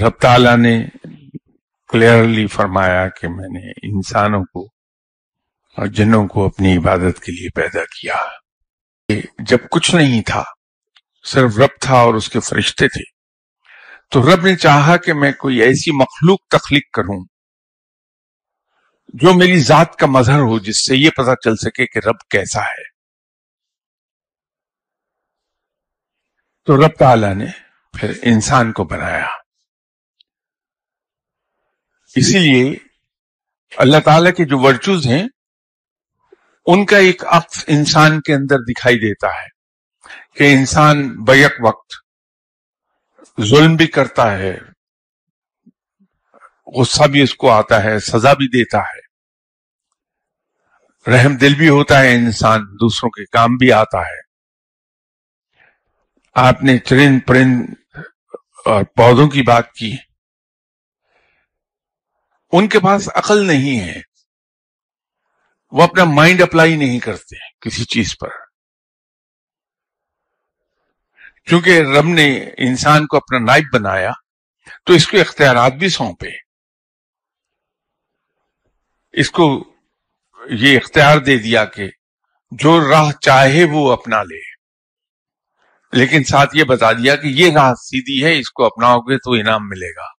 رب تعالیٰ نے کلیئرلی فرمایا کہ میں نے انسانوں کو اور جنوں کو اپنی عبادت کے لیے پیدا کیا۔ جب کچھ نہیں تھا، صرف رب تھا اور اس کے فرشتے تھے۔ تو رب نے چاہا کہ میں کوئی ایسی مخلوق تخلیق کروں جو میری ذات کا مظہر ہو، جس سے یہ پتا چل سکے کہ رب کیسا ہے۔ تو رب تعالی نے پھر انسان کو بنایا۔ اسی لیے اللہ تعالی کے جو ورچوز ہیں، ان کا ایک عکس انسان کے اندر دکھائی دیتا ہے کہ انسان بیک وقت ظلم بھی کرتا ہے، غصہ بھی اس کو آتا ہے، سزا بھی دیتا ہے۔ رحم دل بھی ہوتا ہے انسان، دوسروں کے کام بھی آتا ہے۔ آپ نے چرند پرند اور پودوں کی بات کی۔ ان کے پاس عقل نہیں ہے۔ وہ اپنا مائنڈ اپلائی نہیں کرتے کسی چیز پر۔ چونکہ رب نے انسان کو اپنا نائب بنایا، تو اس کو اختیارات بھی سونپے اس کو یہ اختیار دے دیا کہ جو راہ چاہے وہ اپنا لے۔ لیکن ساتھ یہ بتا دیا کہ یہ راہ سیدھی ہے، اس کو اپناؤ گے تو انعام ملے گا۔